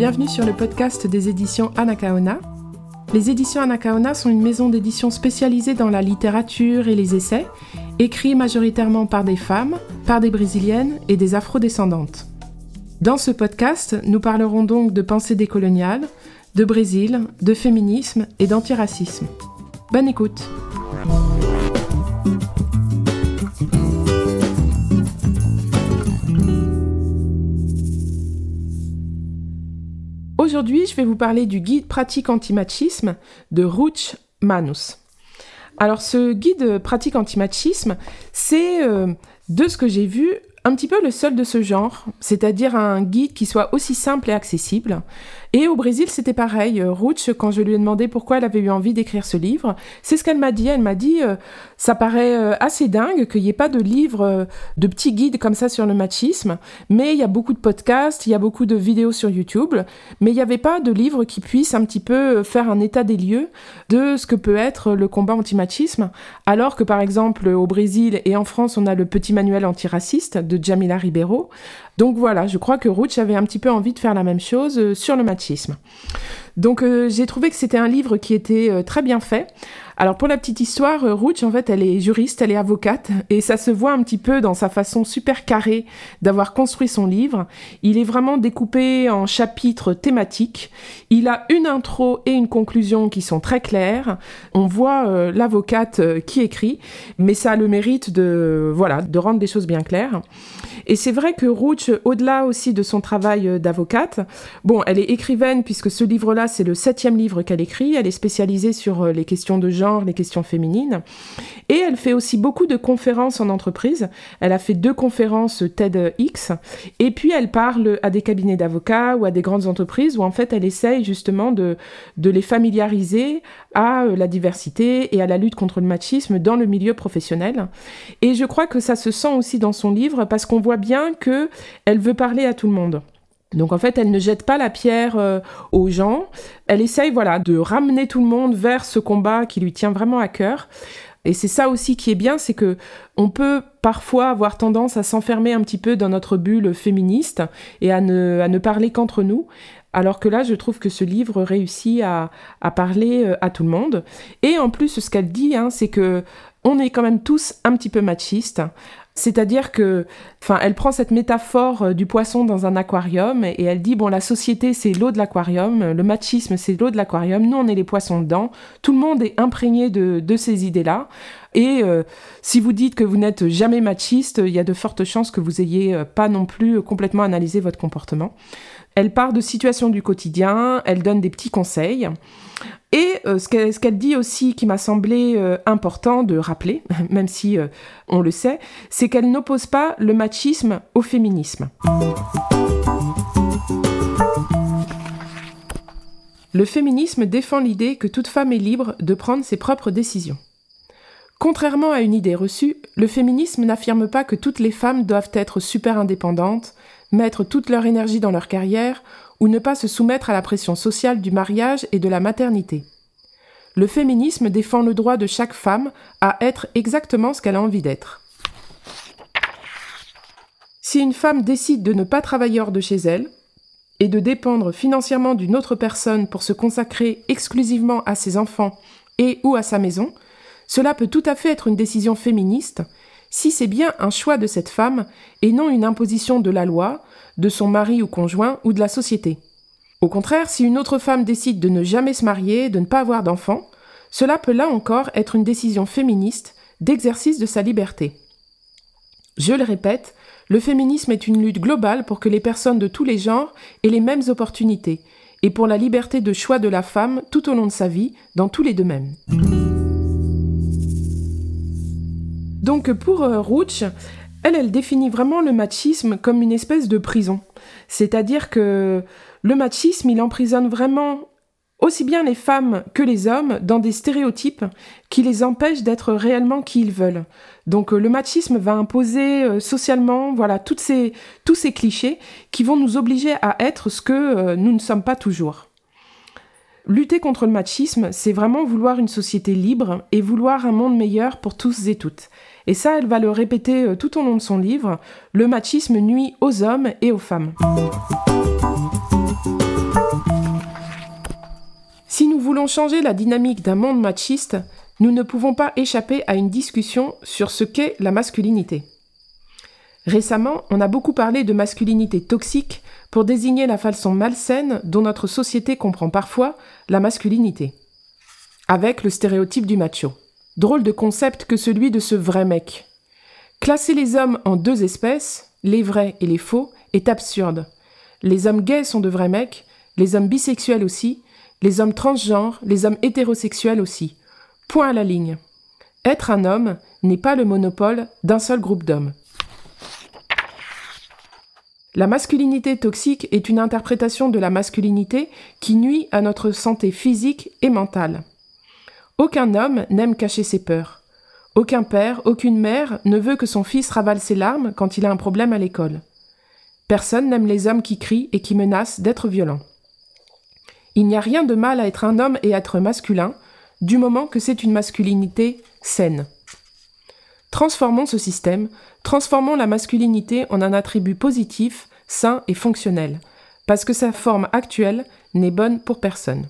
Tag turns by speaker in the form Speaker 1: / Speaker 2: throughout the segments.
Speaker 1: bienvenue sur le podcast des éditions Anakaona. Les éditions Anakaona sont une maison d'édition spécialisée dans la littérature et les essais, écrits majoritairement par des femmes, par des brésiliennes et des afrodescendantes. Dans ce podcast, nous parlerons donc de pensée décoloniale, de Brésil, de féminisme et d'antiracisme. Bonne écoute! Aujourd'hui, je vais vous parler du guide pratique antimachisme de Ruth Manus. Alors, ce guide pratique antimachisme, c'est, euh, de ce que j'ai vu, un petit peu le seul de ce genre, c'est-à-dire un guide qui soit aussi simple et accessible. Et au Brésil, c'était pareil. Euh, Ruth, quand je lui ai demandé pourquoi elle avait eu envie d'écrire ce livre, c'est ce qu'elle m'a dit. Elle m'a dit, euh, ça paraît euh, assez dingue qu'il n'y ait pas de livre, de petits guides comme ça sur le machisme, mais il y a beaucoup de podcasts, il y a beaucoup de vidéos sur YouTube, mais il n'y avait pas de livre qui puisse un petit peu faire un état des lieux de ce que peut être le combat anti-machisme, alors que par exemple au Brésil et en France, on a le petit manuel antiraciste de Jamila Ribeiro. Donc voilà, je crois que Ruth avait un petit peu envie de faire la même chose sur le machisme. Donc euh, j'ai trouvé que c'était un livre qui était euh, très bien fait. Alors pour la petite histoire, euh, en fait, elle est juriste, elle est avocate, et ça se voit un petit peu dans sa façon super carrée d'avoir construit son livre. Il est vraiment découpé en chapitres thématiques. Il a une intro et une conclusion qui sont très claires. On voit euh, l'avocate qui écrit, mais ça a le mérite de, voilà, de rendre des choses bien claires. Et c'est vrai que Ruth, au-delà aussi de son travail d'avocate, bon, elle est écrivaine puisque ce livre-là, c'est le septième livre qu'elle écrit. Elle est spécialisée sur les questions de genre les questions féminines. Et elle fait aussi beaucoup de conférences en entreprise. Elle a fait deux conférences TEDx. Et puis elle parle à des cabinets d'avocats ou à des grandes entreprises où en fait elle essaye justement de, de les familiariser à euh, la diversité et à la lutte contre le machisme dans le milieu professionnel. Et je crois que ça se sent aussi dans son livre parce qu'on voit bien que elle veut parler à tout le monde. Donc en fait, elle ne jette pas la pierre euh, aux gens. Elle essaye, voilà, de ramener tout le monde vers ce combat qui lui tient vraiment à cœur. Et c'est ça aussi qui est bien, c'est que on peut parfois avoir tendance à s'enfermer un petit peu dans notre bulle féministe et à ne, à ne parler qu'entre nous. Alors que là, je trouve que ce livre réussit à, à parler euh, à tout le monde. Et en plus, ce qu'elle dit, hein, c'est que on est quand même tous un petit peu machistes. C'est-à-dire que, elle prend cette métaphore euh, du poisson dans un aquarium et elle dit bon, la société c'est l'eau de l'aquarium, le machisme c'est l'eau de l'aquarium, nous on est les poissons dedans. Tout le monde est imprégné de, ces idées-là. Et euh, si vous dites que vous n'êtes jamais machiste, il y a de fortes chances que vous ayez euh, pas non plus complètement analysé votre comportement. Elle part de situations du quotidien, elle donne des petits conseils. Et euh, ce qu'elle dit aussi qui m'a semblé euh, important de rappeler, même si euh, on le sait, c'est qu'elle n'oppose pas le machisme au féminisme. Le féminisme défend l'idée que toute femme est libre de prendre ses propres décisions. Contrairement à une idée reçue, le féminisme n'affirme pas que toutes les femmes doivent être super indépendantes, mettre toute leur énergie dans leur carrière ou ne pas se soumettre à la pression sociale du mariage et de la maternité. Le féminisme défend le droit de chaque femme à être exactement ce qu'elle a envie d'être. Si une femme décide de ne pas travailler hors de chez elle et de dépendre financièrement d'une autre personne pour se consacrer exclusivement à ses enfants et ou à sa maison, cela peut tout à fait être une décision féministe si c'est bien un choix de cette femme et non une imposition de la loi, de son mari ou conjoint ou de la société. Au contraire, si une autre femme décide de ne jamais se marier, de ne pas avoir d'enfants, cela peut là encore être une décision féministe d'exercice de sa liberté. Je le répète, le féminisme est une lutte globale pour que les personnes de tous les genres aient les mêmes opportunités et pour la liberté de choix de la femme tout au long de sa vie, dans tous les domaines. Donc pour euh, elle, définit vraiment le machisme comme une espèce de prison. C'est-à-dire que le machisme, il emprisonne vraiment aussi bien les femmes que les hommes dans des stéréotypes qui les empêchent d'être réellement qui ils veulent. Donc euh, le machisme va imposer euh, socialement voilà tous ces clichés qui vont nous obliger à être ce que euh, nous ne sommes pas toujours. Lutter contre le machisme, c'est vraiment vouloir une société libre et vouloir un monde meilleur pour tous et toutes. Et ça, elle va le répéter euh, tout au long de son livre, le machisme nuit aux hommes et aux femmes. nous voulons changer la dynamique d'un monde machiste, nous ne pouvons pas échapper à une discussion sur ce qu'est la masculinité. Récemment, on a beaucoup parlé de masculinité toxique pour désigner la façon malsaine dont notre société comprend parfois la masculinité. Avec le stéréotype du macho. Drôle de concept que celui de ce vrai mec. Classer les hommes en deux espèces, les vrais et les faux, est absurde. Les hommes gays sont de vrais mecs, les hommes bisexuels aussi, les hommes transgenres, les hommes hétérosexuels aussi. Point à la ligne. Être un homme n'est pas le monopole d'un seul groupe d'hommes. La masculinité toxique est une interprétation de la masculinité qui nuit à notre santé physique et mentale. Aucun homme n'aime cacher ses peurs. Aucun père, aucune mère ne veut que son fils ravale ses larmes quand il a un problème à l'école. Personne n'aime les hommes qui crient et qui menacent d'être violents. Il n'y a rien de mal à être un homme et être masculin, du moment que c'est une masculinité saine. Transformons ce système, transformons la masculinité en un attribut positif, sain et fonctionnel, parce que sa forme actuelle n'est bonne pour personne.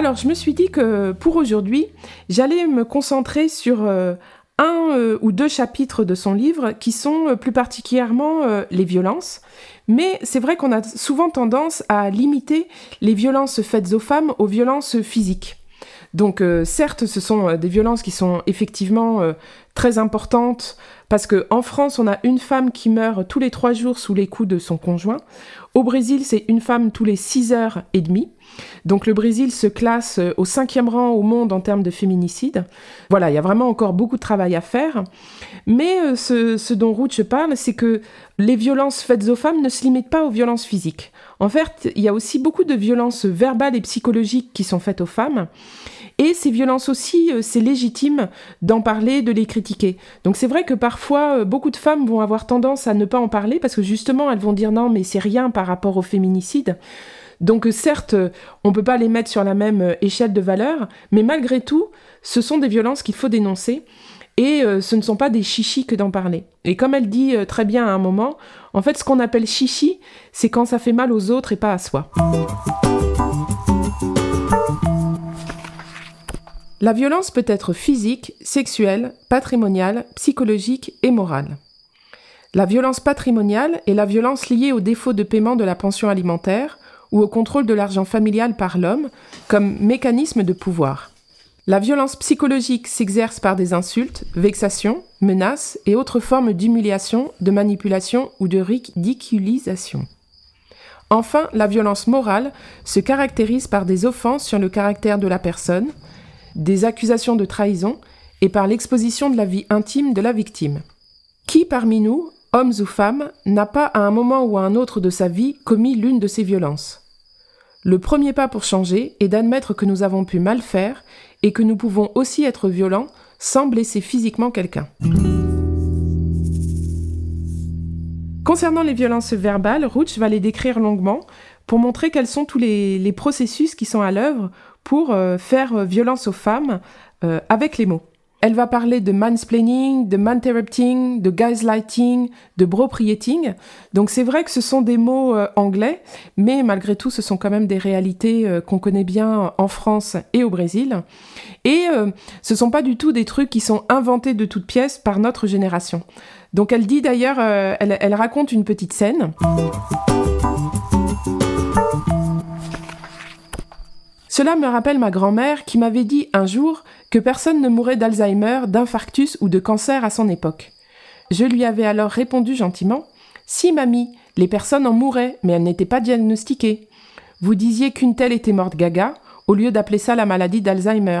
Speaker 1: Alors, je me suis dit que pour aujourd'hui, j'allais me concentrer sur euh, un euh, ou deux chapitres de son livre qui sont euh, plus particulièrement les violences. Mais c'est vrai qu'on a souvent tendance à limiter les violences faites aux femmes aux violences physiques. Donc certes, ce sont des violences qui sont effectivement très importantes parce qu'en France, on a une femme qui meurt tous les trois jours sous les coups de son conjoint. Au Brésil, c'est une femme tous les six heures et demie. Donc le Brésil se classe au cinquième rang au monde en termes de féminicide. Voilà, il y a vraiment encore beaucoup de travail à faire. Mais ce, ce, dont Ruth parle, c'est que les violences faites aux femmes ne se limitent pas aux violences physiques. En fait, il y a aussi beaucoup de violences verbales et psychologiques qui sont faites aux femmes. Et ces violences aussi, euh, c'est légitime d'en parler, de les critiquer. Donc c'est vrai que parfois, euh, beaucoup de femmes vont avoir tendance à ne pas en parler parce que justement, elles vont dire non, mais c'est rien par rapport au féminicide. Donc euh, certes, on ne peut pas les mettre sur la même échelle de valeur, mais malgré tout, ce sont des violences qu'il faut dénoncer. Et ce ne sont pas des chichis que d'en parler. Et comme elle dit très bien à un moment, en fait, ce qu'on appelle chichi, c'est quand ça fait mal aux autres et pas à soi. La violence peut être physique, sexuelle, patrimoniale, psychologique et morale. La violence patrimoniale est la violence liée au défaut de paiement de la pension alimentaire ou au contrôle de l'argent familial par l'homme comme mécanisme de pouvoir. La violence psychologique s'exerce par des insultes, vexations, menaces et autres formes d'humiliation, de manipulation ou de ridiculisation. Enfin, la violence morale se caractérise par des offenses sur le caractère de la personne, des accusations de trahison et par l'exposition de la vie intime de la victime. Qui parmi nous, hommes ou femmes, n'a pas à un moment ou à un autre de sa vie commis l'une de ces violences? Le premier pas pour changer est d'admettre que nous avons pu mal faire et que nous pouvons aussi être violents sans blesser physiquement quelqu'un. Concernant les violences verbales, Ruch va les décrire longuement pour montrer quels sont tous les, les processus qui sont à l'œuvre pour euh, faire euh, violence aux femmes euh, avec les mots. Elle va parler de mansplaining, de manterrupting, de gaslighting, de proprieting. Donc c'est vrai que ce sont des mots anglais, mais malgré tout, ce sont quand même des réalités qu'on connaît bien en France et au Brésil. Et ce sont pas du tout des trucs qui sont inventés de toutes pièces par notre génération. Donc elle dit d'ailleurs, elle raconte une petite scène. Cela me rappelle ma grand-mère qui m'avait dit un jour que personne ne mourait d'Alzheimer, d'infarctus ou de cancer à son époque. Je lui avais alors répondu gentiment Si, mamie, les personnes en mouraient, mais elles n'étaient pas diagnostiquées. Vous disiez qu'une telle était morte gaga, au lieu d'appeler ça la maladie d'Alzheimer.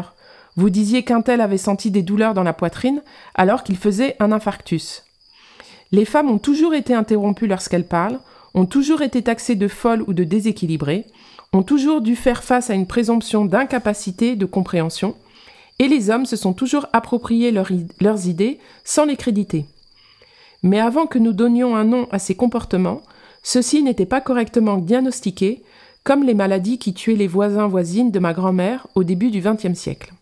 Speaker 1: Vous disiez qu'un tel avait senti des douleurs dans la poitrine, alors qu'il faisait un infarctus. Les femmes ont toujours été interrompues lorsqu'elles parlent, ont toujours été taxées de folles ou de déséquilibrées, ont toujours dû faire face à une présomption d'incapacité de compréhension, et les hommes se sont toujours appropriés leurs idées sans les créditer. Mais avant que nous donnions un nom à ces comportements, ceux-ci n'étaient pas correctement diagnostiqués, comme les maladies qui tuaient les voisins voisines de ma grand-mère au début du XXe siècle.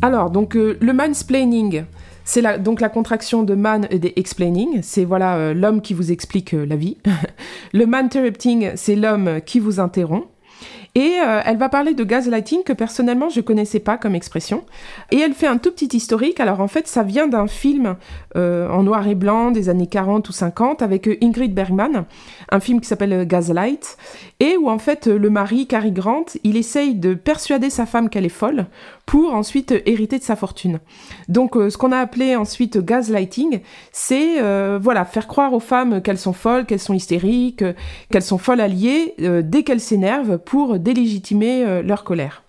Speaker 1: Alors, donc euh, le mansplaining, c'est donc la contraction de man et des explaining, c'est voilà euh, l'homme qui vous explique euh, la vie. le man interrupting, c'est l'homme qui vous interrompt. Et euh, elle va parler de gaslighting que personnellement je connaissais pas comme expression. Et elle fait un tout petit historique. Alors en fait, ça vient d'un film en noir et blanc des années 40 ou 50 avec Ingrid Bergman, un film qui s'appelle Gaslight, et où en fait le mari, Cary Grant, il essaye de persuader sa femme qu'elle est folle pour ensuite hériter de sa fortune. Donc ce qu'on a appelé ensuite gaslighting, c'est voilà faire croire aux femmes qu'elles sont folles, qu'elles sont hystériques, qu'elles sont folles alliées dès qu'elles s'énervent pour délégitimer euh, leur colère.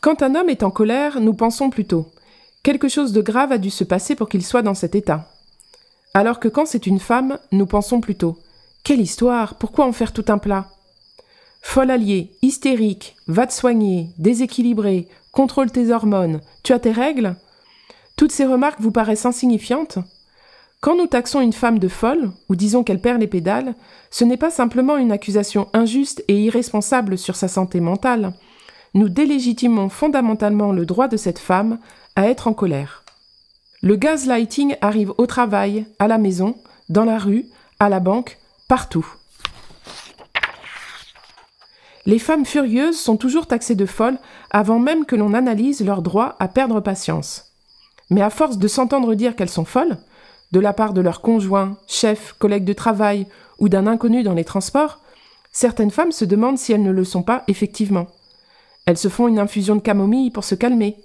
Speaker 1: Quand un homme est en colère, nous pensons plutôt quelque chose de grave a dû se passer pour qu'il soit dans cet état. Alors que quand c'est une femme, nous pensons plutôt quelle histoire, pourquoi en faire tout un plat? Folle alliée, hystérique, va te soigner, déséquilibré, contrôle tes hormones, tu as tes règles? Toutes ces remarques vous paraissent insignifiantes? Quand nous taxons une femme de folle, ou disons qu'elle perd les pédales, ce n'est pas simplement une accusation injuste et irresponsable sur sa santé mentale. Nous délégitimons fondamentalement le droit de cette femme à être en colère. Le gaslighting arrive au travail, à la maison, dans la rue, à la banque, partout. Les femmes furieuses sont toujours taxées de folles avant même que l'on analyse leur droit à perdre patience. Mais à force de s'entendre dire qu'elles sont folles, de la part de leur conjoint, chef, collègue de travail ou d'un inconnu dans les transports, certaines femmes se demandent si elles ne le sont pas effectivement. Elles se font une infusion de camomille pour se calmer,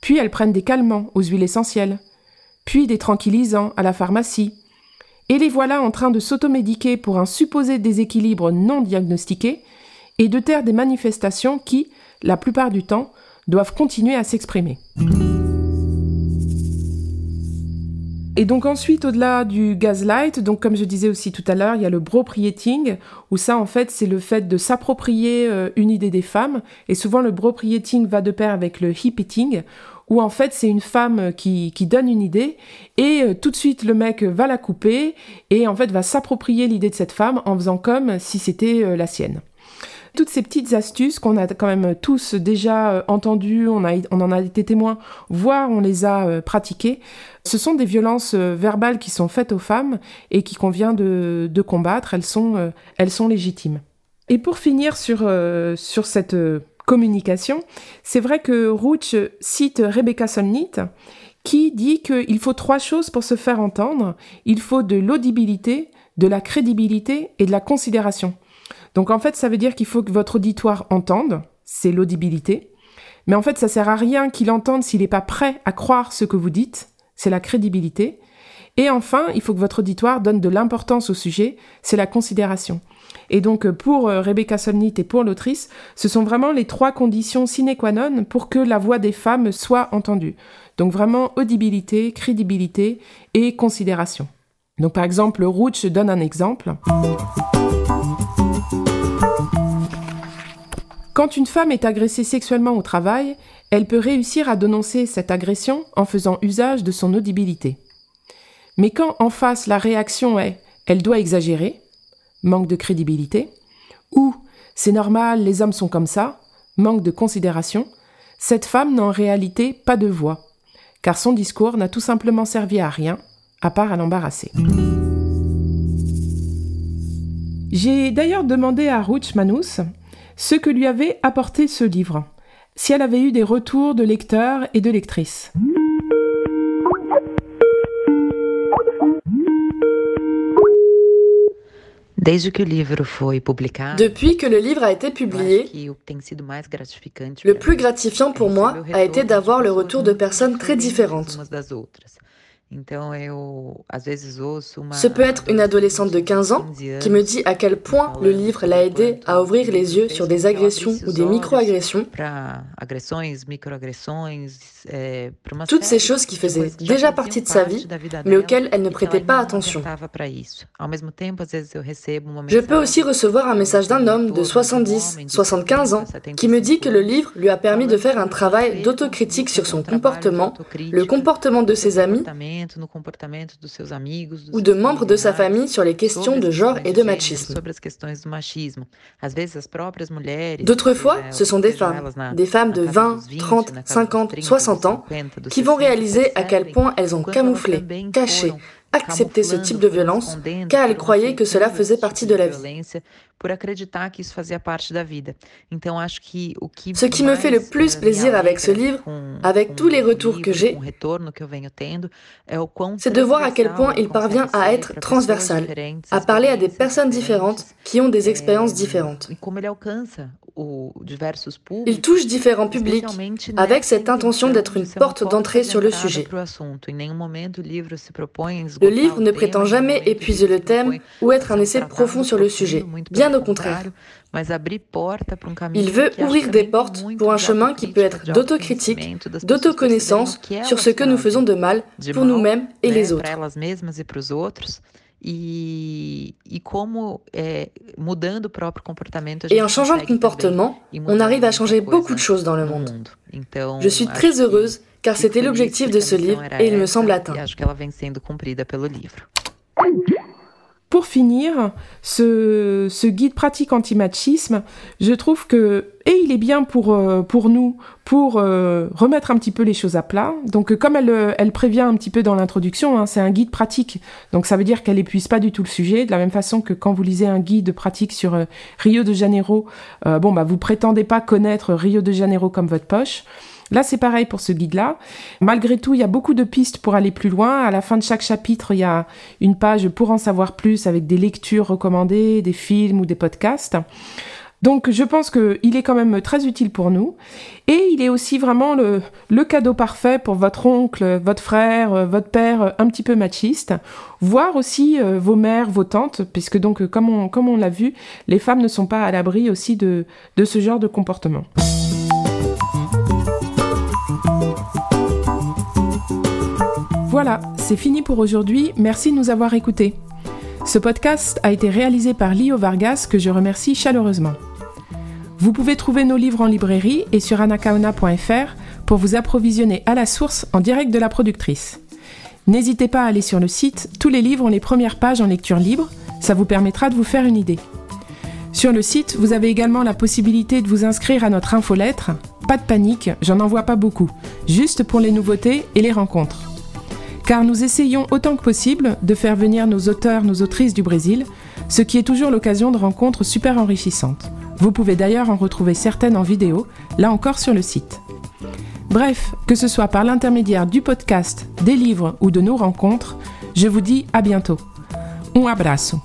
Speaker 1: puis elles prennent des calmants aux huiles essentielles, puis des tranquillisants à la pharmacie, et les voilà en train de s'automédiquer pour un supposé déséquilibre non diagnostiqué et de taire des manifestations qui, la plupart du temps, doivent continuer à s'exprimer. Et donc ensuite, au-delà du gaslight, donc comme je disais aussi tout à l'heure, il y a le proprieting, où ça en fait c'est le fait de s'approprier euh, une idée des femmes, et souvent le proprieting va de pair avec le hippeting, où en fait c'est une femme qui, qui, donne une idée, et euh, tout de suite le mec va la couper, et en fait va s'approprier l'idée de cette femme en faisant comme si c'était euh, la sienne. Toutes ces petites astuces qu'on a quand même tous déjà euh, entendues, on, en a été témoins, voire on les a euh, pratiquées, ce sont des violences euh, verbales qui sont faites aux femmes et qui convient de, combattre, elles sont, légitimes. Et pour finir sur, sur cette communication, c'est vrai que Rouch cite Rebecca Solnit, qui dit qu'il faut trois choses pour se faire entendre. Il faut de l'audibilité, de la crédibilité et de la considération. Donc en fait, ça veut dire qu'il faut que votre auditoire entende, c'est l'audibilité. Mais en fait, ça sert à rien qu'il entende s'il n'est pas prêt à croire ce que vous dites, c'est la crédibilité. Et enfin, il faut que votre auditoire donne de l'importance au sujet, c'est la considération. Et donc pour euh, Rebecca Solnit et pour l'autrice, ce sont vraiment les trois conditions sine qua non pour que la voix des femmes soit entendue. Donc vraiment audibilité, crédibilité et considération. Donc par exemple, Rouch donne un exemple. Quand une femme est agressée sexuellement au travail, elle peut réussir à dénoncer cette agression en faisant usage de son audibilité. Mais quand en face la réaction est elle doit exagérer, manque de crédibilité, ou c'est normal, les hommes sont comme ça, manque de considération, cette femme n'a en réalité pas de voix, car son discours n'a tout simplement servi à rien, à part à l'embarrasser. J'ai d'ailleurs demandé à Ruth Manus ce que lui avait apporté ce livre, si elle avait eu des retours de lecteurs et de lectrices.
Speaker 2: Depuis que le livre a été publié, le plus gratifiant pour moi a été d'avoir le retour de personnes très différentes. Ce peut être une adolescente de 15 ans qui me dit à quel point le livre l'a aidé à ouvrir les yeux sur des agressions ou des micro-agressions. Toutes ces choses qui faisaient déjà partie de sa vie, mais auxquelles elle ne prêtait pas attention. Je peux aussi recevoir un message d'un homme de 70, 75 ans qui me dit que le livre lui a permis de faire un travail d'autocritique sur son comportement, le comportement de ses amis ou de membres de sa famille sur les questions de genre et de machisme. D'autres fois, ce sont des femmes, des femmes de 20, 30, 50, 60 ans, qui vont réaliser à quel point elles ont camouflé, caché, accepté ce type de violence car elles croyaient que cela faisait partie de la vie. Ce qui me fait le plus plaisir avec ce livre, avec tous les retours que j'ai, c'est de voir à quel point il parvient à être transversal, à parler à des personnes différentes qui ont des expériences différentes. Il touche différents publics avec cette intention d'être une porte d'entrée sur le sujet. Le livre ne prétend jamais épuiser le thème ou être un essai profond sur le sujet, bien au contraire. Il veut ouvrir des portes pour un chemin qui peut être d'autocritique, d'autoconnaissance sur ce que nous faisons de mal pour nous-mêmes et les autres. Et en changeant de comportement, on arrive à changer beaucoup de choses dans le monde. Je suis très heureuse car c'était l'objectif de ce livre et il me semble atteint.
Speaker 1: Pour finir, ce, guide pratique anti-machisme, je trouve que, et il est bien pour, euh, pour nous, pour euh, remettre un petit peu les choses à plat. Donc, comme elle, elle prévient un petit peu dans l'introduction, hein, c'est un guide pratique. Donc, ça veut dire qu'elle épuise pas du tout le sujet, de la même façon que quand vous lisez un guide pratique sur euh, Rio de Janeiro, bon, bah, vous prétendez pas connaître Rio de Janeiro comme votre poche. Là, c'est pareil pour ce guide-là. Malgré tout, il y a beaucoup de pistes pour aller plus loin. À la fin de chaque chapitre, il y a une page pour en savoir plus avec des lectures recommandées, des films ou des podcasts. Donc je pense qu'il est quand même très utile pour nous. Et il est aussi vraiment le, cadeau parfait pour votre oncle, votre frère, votre père un petit peu machiste, voire aussi euh, vos mères, vos tantes, puisque donc comme on, l'a vu, les femmes ne sont pas à l'abri aussi de ce genre de comportement. Voilà, c'est fini pour aujourd'hui. Merci de nous avoir écoutés. Ce podcast a été réalisé par Lio Vargas, que je remercie chaleureusement. Vous pouvez trouver nos livres en librairie et sur anakaona.fr pour vous approvisionner à la source en direct de la productrice. N'hésitez pas à aller sur le site, tous les livres ont les premières pages en lecture libre, ça vous permettra de vous faire une idée. Sur le site, vous avez également la possibilité de vous inscrire à notre infolettre. Pas de panique, j'en envoie pas beaucoup, juste pour les nouveautés et les rencontres car nous essayons autant que possible de faire venir nos auteurs, nos autrices du Brésil, ce qui est toujours l'occasion de rencontres super enrichissantes. Vous pouvez d'ailleurs en retrouver certaines en vidéo, là encore sur le site. Bref, que ce soit par l'intermédiaire du podcast, des livres ou de nos rencontres, je vous dis à bientôt. Un abraço.